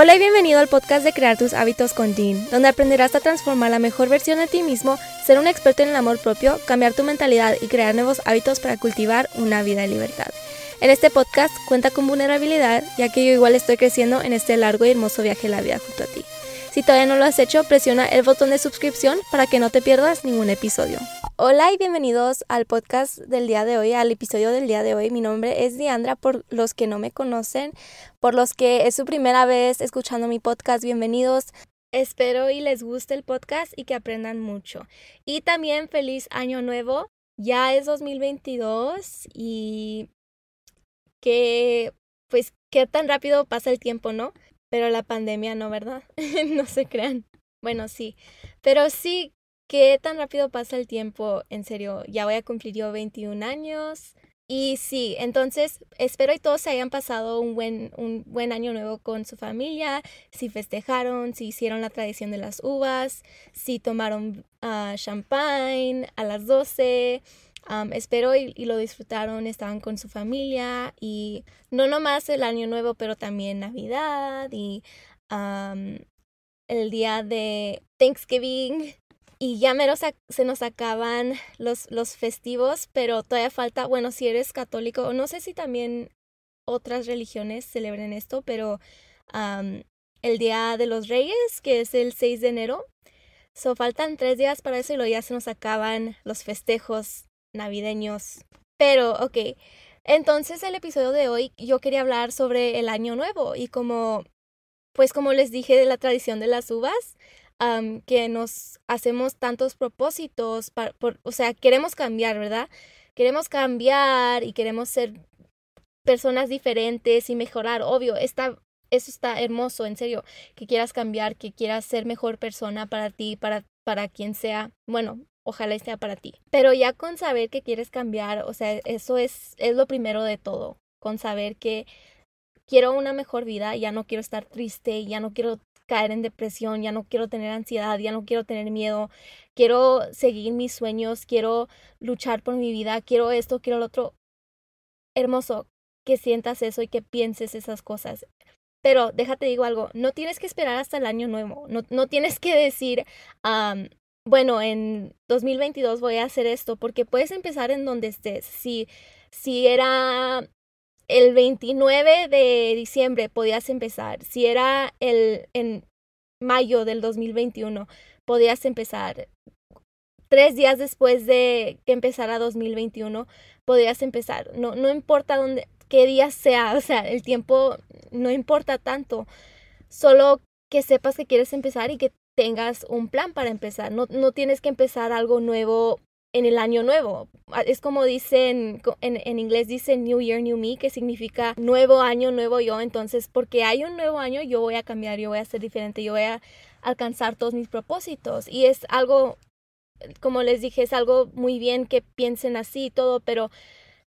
Hola y bienvenido al podcast de Crear tus hábitos con Dean, donde aprenderás a transformar la mejor versión de ti mismo, ser un experto en el amor propio, cambiar tu mentalidad y crear nuevos hábitos para cultivar una vida de libertad. En este podcast cuenta con vulnerabilidad, ya que yo igual estoy creciendo en este largo y hermoso viaje de la vida junto a ti. Si todavía no lo has hecho, presiona el botón de suscripción para que no te pierdas ningún episodio. Hola y bienvenidos al podcast del día de hoy, al episodio del día de hoy. Mi nombre es Diandra, por los que no me conocen, por los que es su primera vez escuchando mi podcast, bienvenidos. Espero y les guste el podcast y que aprendan mucho. Y también feliz año nuevo. Ya es 2022 y que pues qué tan rápido pasa el tiempo, ¿no? Pero la pandemia no, ¿verdad? no se crean. Bueno, sí. Pero sí, ¿Qué tan rápido pasa el tiempo? En serio, ya voy a cumplir yo 21 años. Y sí, entonces espero y todos se hayan pasado un buen, un buen año nuevo con su familia, si festejaron, si hicieron la tradición de las uvas, si tomaron uh, champagne a las 12. Espero y, lo disfrutaron, estaban con su familia y no nomás el año nuevo, pero también Navidad y el día de Thanksgiving. Y ya mero se nos acaban los, los festivos, pero todavía falta, bueno, si eres católico, no sé si también otras religiones celebren esto, pero el Día de los Reyes, que es el 6 de enero, so faltan tres días para eso y luego ya se nos acaban los festejos navideños. Pero, ok, entonces el episodio de hoy yo quería hablar sobre el año nuevo y como, pues como les dije de la tradición de las uvas, que nos hacemos tantos propósitos, por, o sea, queremos cambiar, ¿verdad? Queremos cambiar y queremos ser personas diferentes y mejorar, obvio, está, eso está hermoso, en serio, que quieras cambiar, que quieras ser mejor persona para ti, para, para quien sea, bueno, ojalá sea para ti. Pero ya con saber que quieres cambiar, o sea, eso es, es lo primero de todo, con saber que quiero una mejor vida, ya no quiero estar triste, ya no quiero caer en depresión, ya no quiero tener ansiedad, ya no quiero tener miedo, quiero seguir mis sueños, quiero luchar por mi vida, quiero esto, quiero lo otro. Hermoso que sientas eso y que pienses esas cosas. Pero déjate digo algo, no tienes que esperar hasta el año nuevo, no, no tienes que decir, bueno, en 2022 voy a hacer esto, porque puedes empezar en donde estés. Si, si era el 29 de diciembre podías empezar. Si era el en mayo del 2021, podías empezar. Tres días después de que empezara 2021, podías empezar. No, no importa dónde, qué día sea, o sea, el tiempo no importa tanto. Solo que sepas que quieres empezar y que tengas un plan para empezar. No, no tienes que empezar algo nuevo en el año nuevo. Ah, es como dicen, en, en, inglés dicen New Year, New Me, que significa nuevo año, nuevo yo. Entonces, porque hay un nuevo año, yo voy a cambiar, yo voy a ser diferente, yo voy a alcanzar todos mis propósitos. Y es algo, como les dije, es algo muy bien que piensen así y todo, pero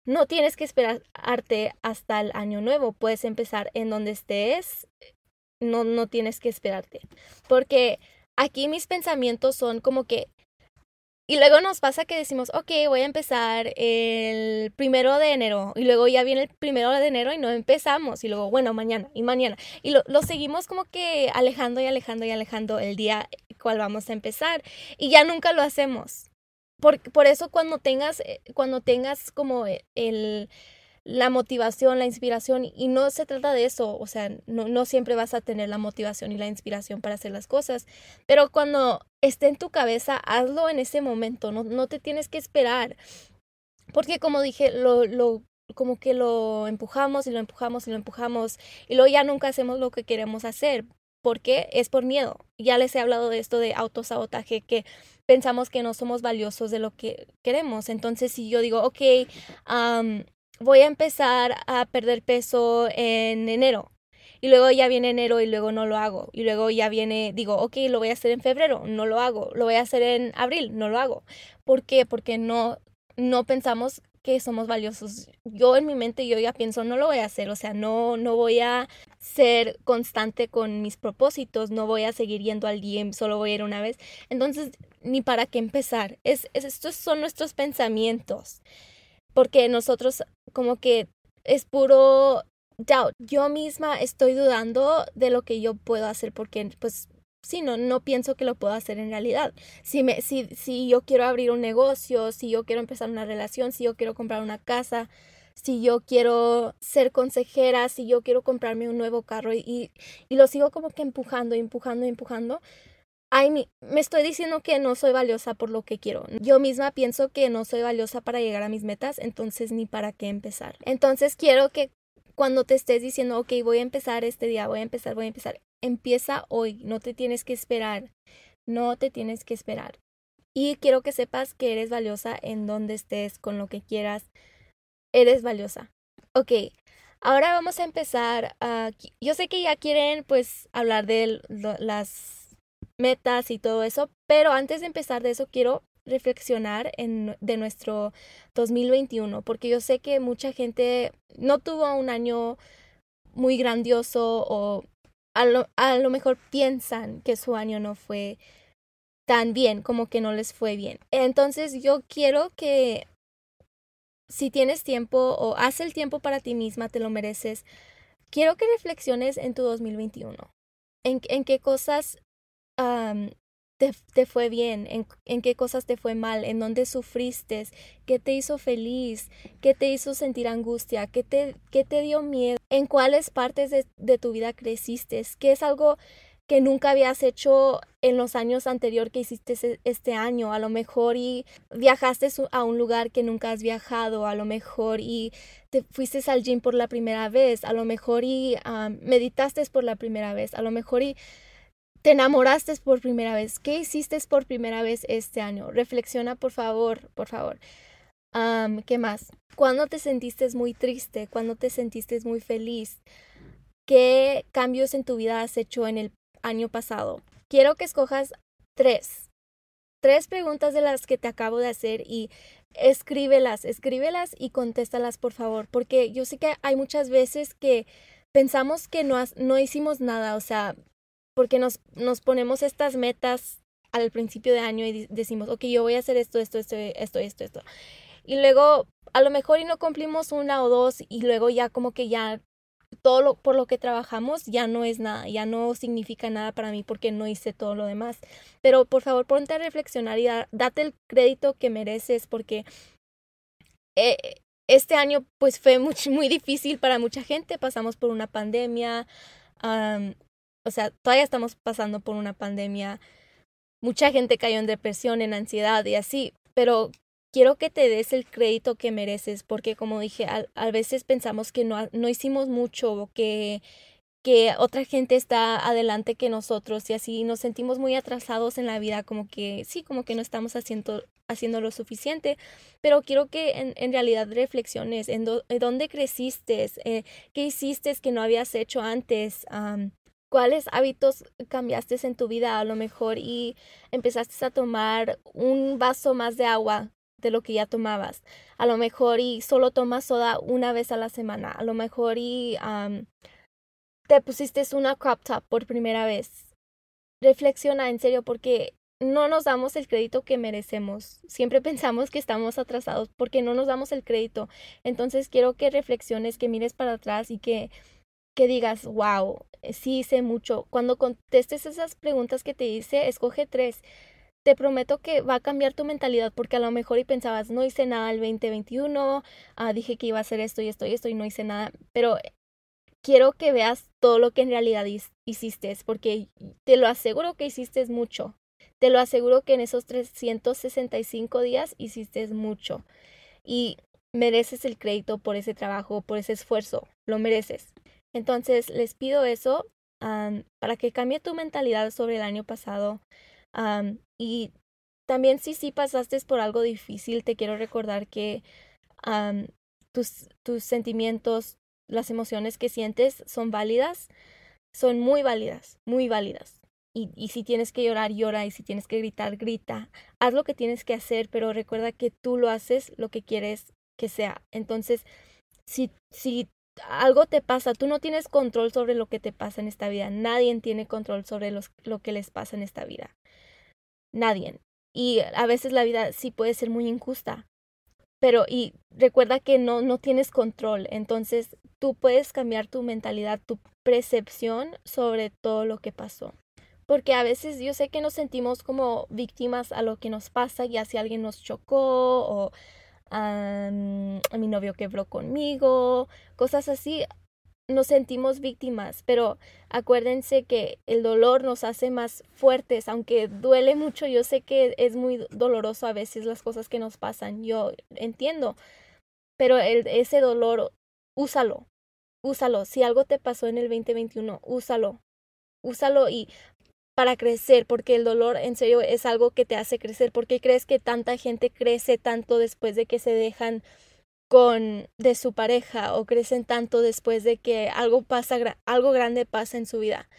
no tienes que esperarte hasta el año nuevo. Puedes empezar en donde estés. No, no tienes que esperarte. Porque aquí mis pensamientos son como que y luego nos pasa que decimos, ok, voy a empezar el primero de enero. Y luego ya viene el primero de enero y no empezamos. Y luego, bueno, mañana y mañana. Y lo, lo seguimos como que alejando y alejando y alejando el día cual vamos a empezar. Y ya nunca lo hacemos. Por, por eso cuando tengas, eh, cuando tengas como el la motivación, la inspiración, y no se trata de eso, o sea, no, no siempre vas a tener la motivación y la inspiración para hacer las cosas, pero cuando esté en tu cabeza, hazlo en ese momento, no, no te tienes que esperar, porque como dije, lo, lo, como que lo empujamos y lo empujamos y lo empujamos, y luego ya nunca hacemos lo que queremos hacer, porque es por miedo. Ya les he hablado de esto de autosabotaje, que pensamos que no somos valiosos de lo que queremos. Entonces, si yo digo, ok, voy a empezar a perder peso en enero. Y luego ya viene enero y luego no lo hago. Y luego ya viene, digo, ok, lo voy a hacer en febrero, no lo hago. Lo voy a hacer en abril, no lo hago. ¿Por qué? Porque no, no pensamos que somos valiosos. Yo en mi mente yo ya pienso, no lo voy a hacer, o sea, no, no voy a ser constante con mis propósitos, no voy a seguir yendo al gym, solo voy a ir una vez. Entonces, ni para qué empezar. Es, estos son nuestros pensamientos porque nosotros como que es puro doubt. Yo misma estoy dudando de lo que yo puedo hacer porque pues sí, no, no pienso que lo puedo hacer en realidad. Si, me, si, si yo quiero abrir un negocio, si yo quiero empezar una relación, si yo quiero comprar una casa, si yo quiero ser consejera, si yo quiero comprarme un nuevo carro y, y lo sigo como que empujando, empujando, empujando. Ay, me estoy diciendo que no soy valiosa por lo que quiero. Yo misma pienso que no soy valiosa para llegar a mis metas, entonces ni para qué empezar. Entonces quiero que cuando te estés diciendo, ok, voy a empezar este día, voy a empezar, voy a empezar, empieza hoy, no te tienes que esperar, no te tienes que esperar. Y quiero que sepas que eres valiosa en donde estés, con lo que quieras, eres valiosa. Ok, ahora vamos a empezar. yo sé que ya quieren pues hablar de las metas y todo eso, pero antes de empezar de eso quiero reflexionar en, de nuestro 2021, porque yo sé que mucha gente no tuvo un año muy grandioso o a lo, a lo mejor piensan que su año no fue tan bien, como que no les fue bien. Entonces yo quiero que si tienes tiempo o haz el tiempo para ti misma, te lo mereces. Quiero que reflexiones en tu 2021. En, en qué cosas te, fue bien, en, en, qué cosas te fue mal, en dónde sufriste, qué te hizo feliz, qué te hizo sentir angustia, qué te, qué te dio miedo, en cuáles partes de, de tu vida creciste, qué es algo que nunca habías hecho en los años anteriores que hiciste este año. A lo mejor y viajaste a un lugar que nunca has viajado, a lo mejor y te fuiste al gym por la primera vez, a lo mejor y meditaste por la primera vez, a lo mejor y te enamoraste por primera vez. ¿Qué hiciste por primera vez este año? Reflexiona, por favor, por favor. ¿Qué más? ¿Cuándo te sentiste muy triste? ¿Cuándo te sentiste muy feliz? ¿Qué cambios en tu vida has hecho en el año pasado? Quiero que escojas tres. Tres preguntas de las que te acabo de hacer y escríbelas, escríbelas y contéstalas, por favor, porque yo sé que hay muchas veces que pensamos que no, no hicimos nada, o sea, porque nos, nos ponemos estas metas al principio de año y decimos, ok, yo voy a hacer esto, esto, esto, esto, esto, esto. Y luego a lo mejor y no cumplimos una o dos y luego ya como que ya todo lo, por lo que trabajamos ya no es nada, ya no significa nada para mí porque no hice todo lo demás. Pero por favor ponte a reflexionar y date el crédito que mereces porque eh, este año pues fue muy, muy difícil para mucha gente, pasamos por una pandemia, o sea, todavía estamos pasando por una pandemia. Mucha gente cayó en depresión, en ansiedad y así, pero quiero que te des el crédito que mereces, porque como dije, a, veces pensamos que no, no hicimos mucho o que, que otra gente está adelante que nosotros y así nos sentimos muy atrasados en la vida, como que sí, como que no estamos haciendo, haciendo lo suficiente, pero quiero que en, en realidad reflexiones en, dónde creciste, eh, qué hiciste que no habías hecho antes cuáles hábitos cambiaste en tu vida a lo mejor y empezaste a tomar un vaso más de agua de lo que ya tomabas. A lo mejor y solo tomas soda una vez a la semana. A lo mejor y te pusiste una crop top por primera vez. Reflexiona en serio porque no nos damos el crédito que merecemos. Siempre pensamos que estamos atrasados porque no nos damos el crédito. Entonces quiero que reflexiones, que mires para atrás y que que digas, wow, sí hice mucho. Cuando contestes esas preguntas que te hice, escoge tres. Te prometo que va a cambiar tu mentalidad porque a lo mejor y pensabas, no hice nada el 2021, ah, dije que iba a hacer esto y esto y esto y no hice nada, pero quiero que veas todo lo que en realidad hiciste, porque te lo aseguro que hiciste mucho. Te lo aseguro que en esos 365 días hiciste mucho. Y mereces el crédito por ese trabajo, por ese esfuerzo. Lo mereces. Entonces, les pido eso para que cambie tu mentalidad sobre el año pasado. y también si sí pasaste por algo difícil, te quiero recordar que tus, tus sentimientos, las emociones que sientes son válidas, son muy válidas, muy válidas. Y, y, si tienes que llorar, llora. Y si tienes que gritar, grita. Haz lo que tienes que hacer, pero recuerda que tú lo haces lo que quieres que sea. Entonces, si, si algo te pasa, tú no tienes control sobre lo que te pasa en esta vida. Nadie tiene control sobre lo que les pasa en esta vida. Nadie. Y a veces la vida sí puede ser muy injusta. pero y recuerda que no, no tienes control, entonces tú puedes cambiar tu mentalidad, tu percepción sobre todo lo que pasó. Porque a veces yo sé que nos sentimos como víctimas a lo que nos pasa, ya si alguien nos chocó o a mi novio que habló conmigo, cosas así. Nos sentimos víctimas, pero acuérdense que el dolor nos hace más fuertes, aunque duele mucho, yo sé que es muy doloroso a veces las cosas que nos pasan, yo entiendo, pero el, ese dolor, úsalo, úsalo, si algo te pasó en el 2021, úsalo, úsalo y para crecer, porque el dolor en serio es algo que te hace crecer, porque crees que tanta gente crece tanto después de que se dejan con de su pareja o crecen tanto después de que algo pasa algo grande pasa en su vida.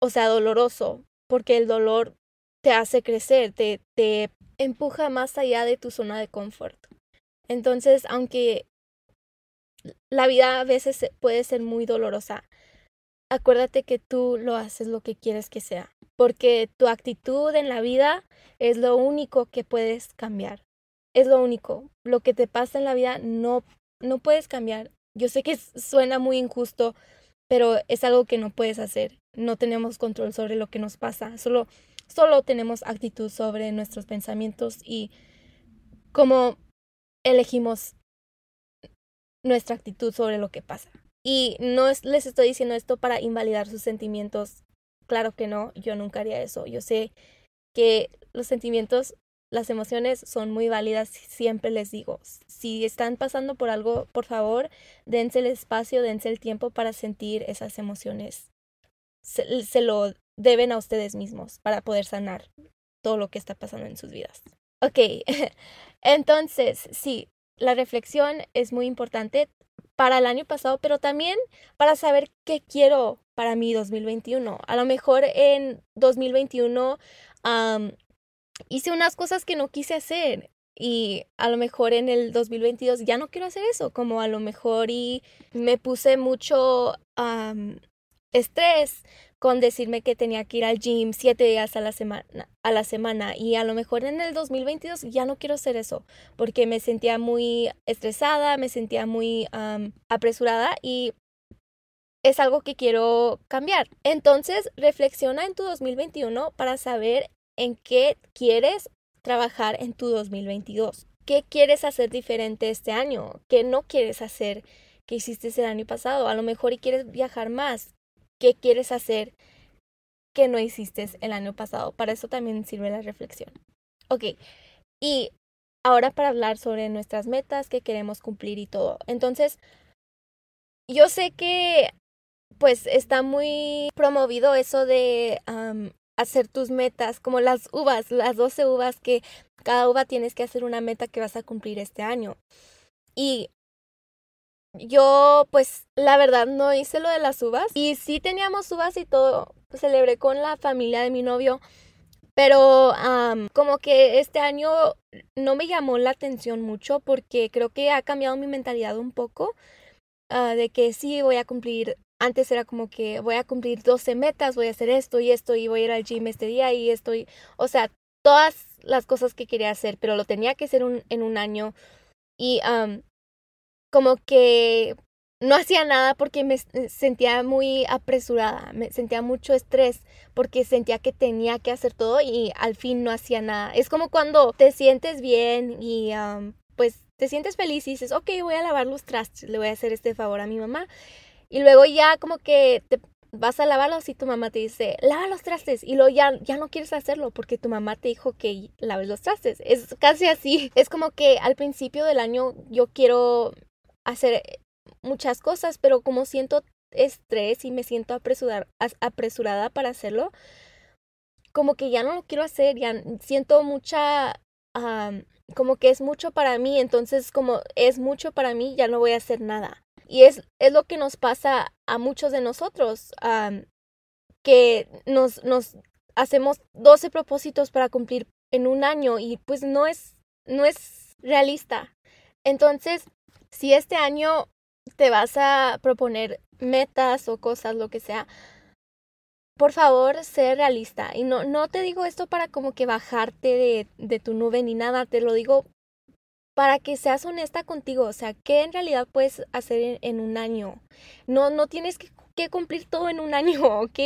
O sea, doloroso, porque el dolor te hace crecer, te te empuja más allá de tu zona de confort. Entonces, aunque la vida a veces puede ser muy dolorosa, acuérdate que tú lo haces lo que quieres que sea, porque tu actitud en la vida es lo único que puedes cambiar es lo único. Lo que te pasa en la vida no, no puedes cambiar. Yo sé que suena muy injusto, pero es algo que no puedes hacer. No tenemos control sobre lo que nos pasa. Solo, solo tenemos actitud sobre nuestros pensamientos y cómo elegimos nuestra actitud sobre lo que pasa. Y no les estoy diciendo esto para invalidar sus sentimientos. Claro que no, yo nunca haría eso. Yo sé que los sentimientos las emociones son muy válidas, siempre les digo. Si están pasando por algo, por favor, dense el espacio, dense el tiempo para sentir esas emociones. Se, lo deben a ustedes mismos para poder sanar todo lo que está pasando en sus vidas. Ok, entonces, sí, la reflexión es muy importante para el año pasado, pero también para saber qué quiero para mi 2021. A lo mejor en 2021 hice unas cosas que no quise hacer y a lo mejor en el 2022 ya no quiero hacer eso, como a lo mejor y me puse mucho estrés con decirme que tenía que ir al gym siete días a la semana a la semana y a lo mejor en el 2022 ya no quiero hacer eso porque me sentía muy estresada, me sentía muy apresurada y es algo que quiero cambiar. Entonces, reflexiona en tu 2021 para saber en qué quieres trabajar en tu 2022. ¿Qué quieres hacer diferente este año? ¿Qué no quieres hacer que hiciste el año pasado? A lo mejor y quieres viajar más. ¿Qué quieres hacer que no hiciste el año pasado? Para eso también sirve la reflexión. Ok, y ahora para hablar sobre nuestras metas que queremos cumplir y todo. Entonces, yo sé que pues está muy promovido eso de hacer tus metas, como las uvas, las 12 uvas que cada uva tienes que hacer una meta que vas a cumplir este año. Y yo, pues, la verdad no hice lo de las uvas. Y sí teníamos uvas y todo. Celebré con la familia de mi novio. Pero como que este año no me llamó la atención mucho porque creo que ha cambiado mi mentalidad un poco. Ah, de que sí voy a cumplir antes era como que voy a cumplir 12 metas, voy a hacer esto y esto y voy a ir al gym este día y esto y, o sea, todas las cosas que quería hacer, pero lo tenía que hacer en un año y como que no hacía nada porque me sentía muy apresurada, me sentía mucho estrés porque sentía que tenía que hacer todo y al fin no hacía nada. Es como cuando te sientes bien y pues te sientes feliz y dices, ok, voy a lavar los trastes, le voy a hacer este favor a mi mamá y luego ya como que te vas a lavarlos y tu mamá te dice, lava los trastes. Y luego ya, ya no quieres hacerlo porque tu mamá te dijo que laves los trastes. Es casi así. Es como que al principio del año yo quiero hacer muchas cosas, pero como siento estrés y me siento apresurada para hacerlo, como que ya no lo quiero hacer, ya siento mucha, como que es mucho para mí, entonces como es mucho para mí, ya no voy a hacer nada. Y es, es lo que nos pasa a muchos de nosotros, que nos, nos hacemos 12 propósitos para cumplir en un año y pues no es, no es realista. Entonces, si este año te vas a proponer metas o cosas, lo que sea, por favor, sé realista. Y no, no te digo esto para como que bajarte de, de tu nube ni nada, te lo digo para que seas honesta contigo, o sea, ¿qué en realidad puedes hacer en, un año? No, no tienes que, cumplir todo en un año, ¿ok?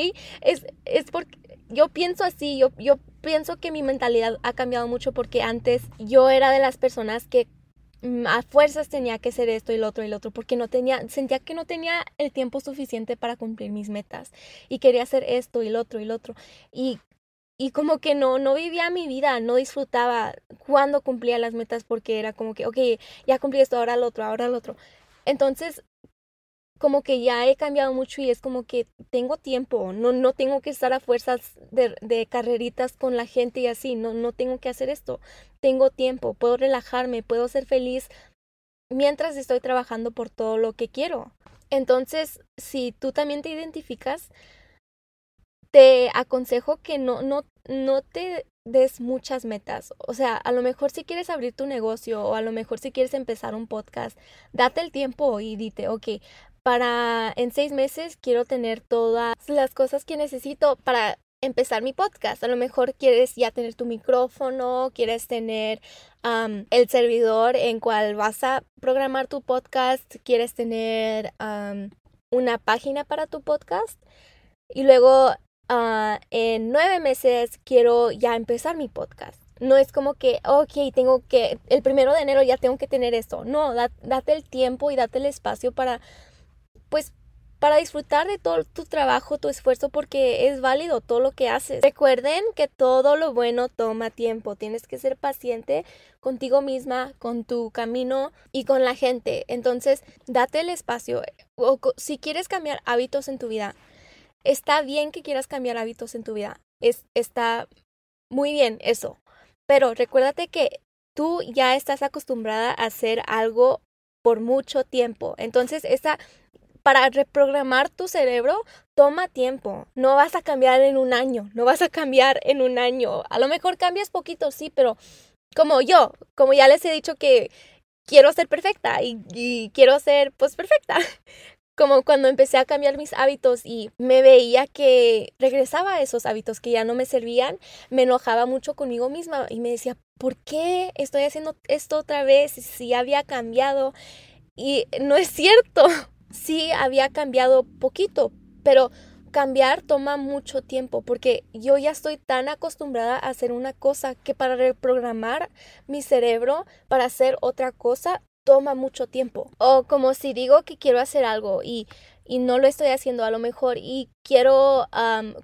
Es, es porque yo pienso así, yo, yo pienso que mi mentalidad ha cambiado mucho porque antes yo era de las personas que a fuerzas tenía que hacer esto y lo otro y lo otro porque no tenía sentía que no tenía el tiempo suficiente para cumplir mis metas y quería hacer esto y lo otro y lo otro y y como que no, no vivía mi vida, no disfrutaba cuando cumplía las metas porque era como que, ok, ya cumplí esto, ahora lo otro, ahora lo otro. Entonces, como que ya he cambiado mucho y es como que tengo tiempo, no, no tengo que estar a fuerzas de, de carreritas con la gente y así, no, no tengo que hacer esto, tengo tiempo, puedo relajarme, puedo ser feliz mientras estoy trabajando por todo lo que quiero. Entonces, si tú también te identificas, te aconsejo que no, no, no te des muchas metas. O sea, a lo mejor si quieres abrir tu negocio o a lo mejor si quieres empezar un podcast, date el tiempo y dite, ok, para en seis meses quiero tener todas las cosas que necesito para empezar mi podcast. A lo mejor quieres ya tener tu micrófono, quieres tener el servidor en cual vas a programar tu podcast, quieres tener una página para tu podcast. Y luego Ah, en nueve meses quiero ya empezar mi podcast. No es como que, ok, tengo que, el primero de enero ya tengo que tener esto. No, date el tiempo y date el espacio para, pues, para disfrutar de todo tu trabajo, tu esfuerzo, porque es válido todo lo que haces. Recuerden que todo lo bueno toma tiempo. Tienes que ser paciente contigo misma, con tu camino y con la gente. Entonces, date el espacio. O, si quieres cambiar hábitos en tu vida, Está bien que quieras cambiar hábitos en tu vida. Es, está muy bien eso. Pero recuérdate que tú ya estás acostumbrada a hacer algo por mucho tiempo. Entonces, esa, para reprogramar tu cerebro toma tiempo. No vas a cambiar en un año. No vas a cambiar en un año. A lo mejor cambias poquito, sí, pero como yo, como ya les he dicho que quiero ser perfecta y, quiero ser pues perfecta como cuando empecé a cambiar mis hábitos y me veía que regresaba a esos hábitos que ya no me servían, me enojaba mucho conmigo misma y me decía, ¿por qué estoy haciendo esto otra vez si había cambiado? Y no es cierto, sí había cambiado poquito, pero cambiar toma mucho tiempo porque yo ya estoy tan acostumbrada a hacer una cosa que para reprogramar mi cerebro para hacer otra cosa toma mucho tiempo. O como si digo que quiero hacer algo y, y no lo estoy haciendo a lo mejor y quiero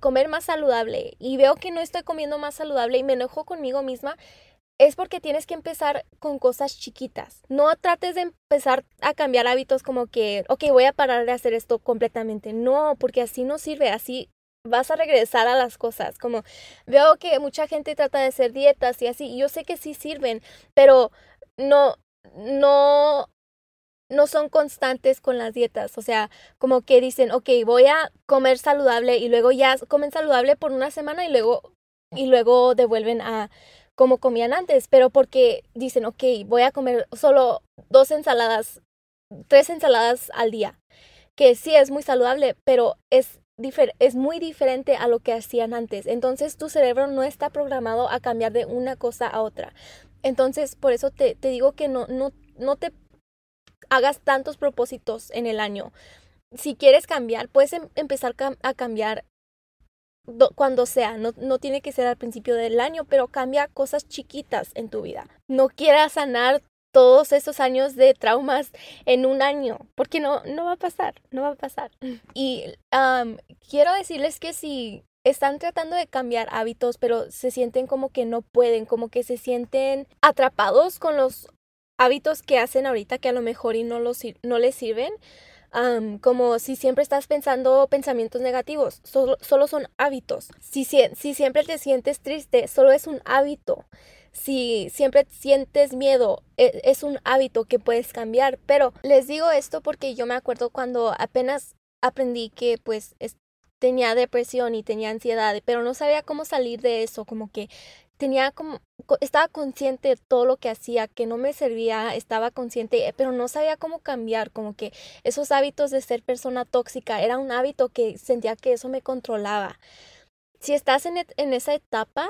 comer más saludable y veo que no estoy comiendo más saludable y me enojo conmigo misma, es porque tienes que empezar con cosas chiquitas. No trates de empezar a cambiar hábitos como que, ok, voy a parar de hacer esto completamente. No, porque así no sirve, así vas a regresar a las cosas. Como veo que mucha gente trata de hacer dietas y así, yo sé que sí sirven, pero no, no no son constantes con las dietas, o sea, como que dicen, ok, voy a comer saludable y luego ya comen saludable por una semana y luego y luego devuelven a como comían antes, pero porque dicen, ok, voy a comer solo dos ensaladas, tres ensaladas al día, que sí es muy saludable, pero es, es muy diferente a lo que hacían antes. Entonces tu cerebro no está programado a cambiar de una cosa a otra. Entonces, por eso te, te digo que no, no, no te hagas tantos propósitos en el año. Si quieres cambiar, puedes em, empezar a cambiar cuando sea, no, no, tiene que ser al principio del año, pero cambia cosas chiquitas en tu vida. No quieras sanar todos esos años de traumas en un año, porque no, no va a pasar, no va a pasar. Y quiero decirles que si están tratando de cambiar hábitos, pero se sienten como que no pueden, como que se sienten atrapados con los hábitos que hacen ahorita que a lo mejor y no, los, no les sirven. Como si siempre estás pensando pensamientos negativos, solo, solo son hábitos. Si, si siempre te sientes triste, solo es un hábito. Si siempre sientes miedo, e, es un hábito que puedes cambiar. Pero les digo esto porque yo me acuerdo cuando apenas aprendí que pues tenía depresión y tenía ansiedad, pero no sabía cómo salir de eso, como que tenía como estaba consciente de todo lo que hacía, que no me servía, estaba consciente, pero no sabía cómo cambiar, como que esos hábitos de ser persona tóxica era un hábito que sentía que eso me controlaba. Si estás en, en esa etapa,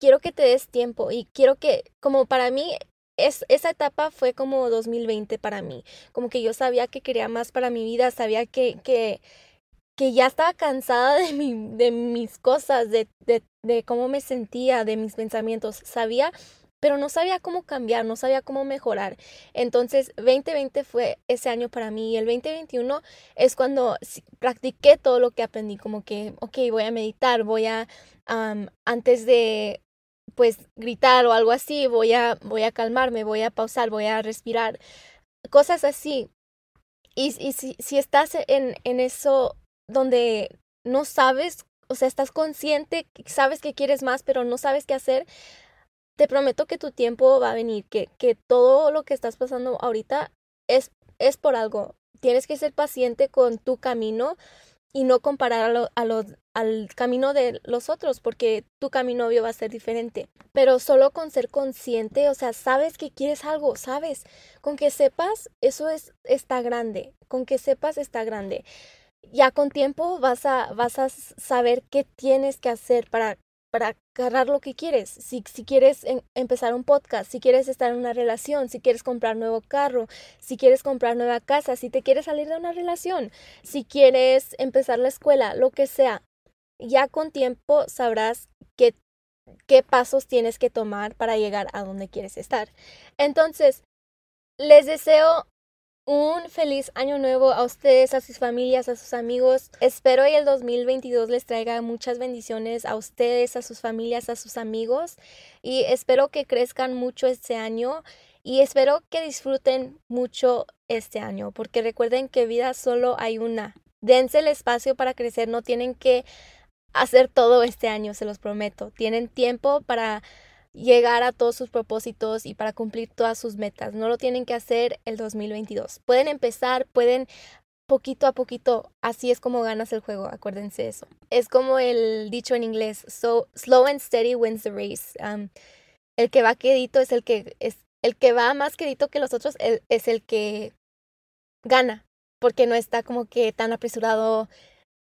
quiero que te des tiempo y quiero que, como para mí, es, esa etapa fue como 2020 para mí, como que yo sabía que quería más para mi vida, sabía que, que, que ya estaba cansada de, mi, de mis cosas, de, de, de cómo me sentía, de mis pensamientos, sabía pero no sabía cómo cambiar, no sabía cómo mejorar. Entonces, 2020 fue ese año para mí y el 2021 es cuando practiqué todo lo que aprendí, como que, ok, voy a meditar, voy a, antes de pues gritar o algo así, voy a, voy a calmarme, voy a pausar, voy a respirar, cosas así. Y, y si, si estás en, en eso donde no sabes, o sea, estás consciente, sabes que quieres más, pero no sabes qué hacer, te prometo que tu tiempo va a venir, que, que todo lo que estás pasando ahorita es, es por algo. Tienes que ser paciente con tu camino y no comparar a al camino de los otros, porque tu camino obvio va a ser diferente. Pero solo con ser consciente, o sea, sabes que quieres algo, sabes. Con que sepas, eso es, está grande. Con que sepas, está grande. Ya con tiempo vas a, vas a saber qué tienes que hacer para para agarrar lo que quieres. Si, si quieres empezar un podcast, si quieres estar en una relación, si quieres comprar nuevo carro, si quieres comprar nueva casa, si te quieres salir de una relación, si quieres empezar la escuela, lo que sea. Ya con tiempo sabrás qué, qué pasos tienes que tomar para llegar a donde quieres estar. Entonces, les deseo un feliz año nuevo a ustedes, a sus familias, a sus amigos. Espero que el 2022 les traiga muchas bendiciones a ustedes, a sus familias, a sus amigos y espero que crezcan mucho este año y espero que disfruten mucho este año porque recuerden que vida solo hay una. Dense el espacio para crecer, no tienen que hacer todo este año, se los prometo. Tienen tiempo para llegar a todos sus propósitos y para cumplir todas sus metas. No lo tienen que hacer el 2022. Pueden empezar, pueden poquito a poquito, así es como ganas el juego, acuérdense eso. Es como el dicho en inglés, so slow and steady wins the race. Um, el que va quedito es el que es el que va más quedito que los otros es el que gana, porque no está como que tan apresurado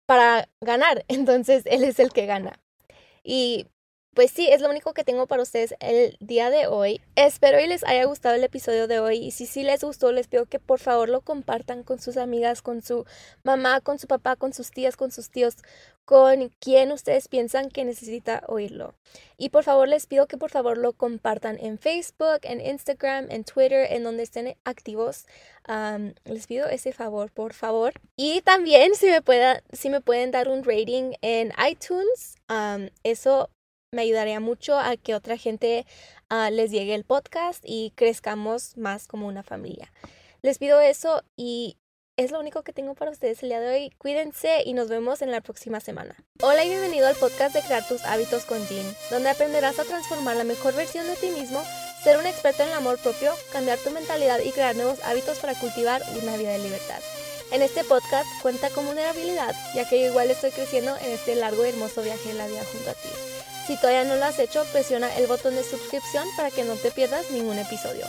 para ganar, entonces él es el que gana. Y pues sí, es lo único que tengo para ustedes el día de hoy. Espero y les haya gustado el episodio de hoy. Y si sí les gustó, les pido que por favor lo compartan con sus amigas, con su mamá, con su papá, con sus tías, con sus tíos, con quien ustedes piensan que necesita oírlo. Y por favor les pido que por favor lo compartan en Facebook, en Instagram, en Twitter, en donde estén activos. les pido ese favor, por favor. Y también si me, pueda, si me pueden dar un rating en iTunes, eso me ayudaría mucho a que otra gente ah, les llegue el podcast y crezcamos más como una familia. Les pido eso y es lo único que tengo para ustedes el día de hoy. Cuídense y nos vemos en la próxima semana. Hola y bienvenido al podcast de Crear tus hábitos con Jean, donde aprenderás a transformar la mejor versión de ti mismo, ser un experto en el amor propio, cambiar tu mentalidad y crear nuevos hábitos para cultivar una vida de libertad. En este podcast cuenta con vulnerabilidad, ya que yo igual estoy creciendo en este largo y hermoso viaje en la vida junto a ti. Si todavía no lo has hecho, presiona el botón de suscripción para que no te pierdas ningún episodio.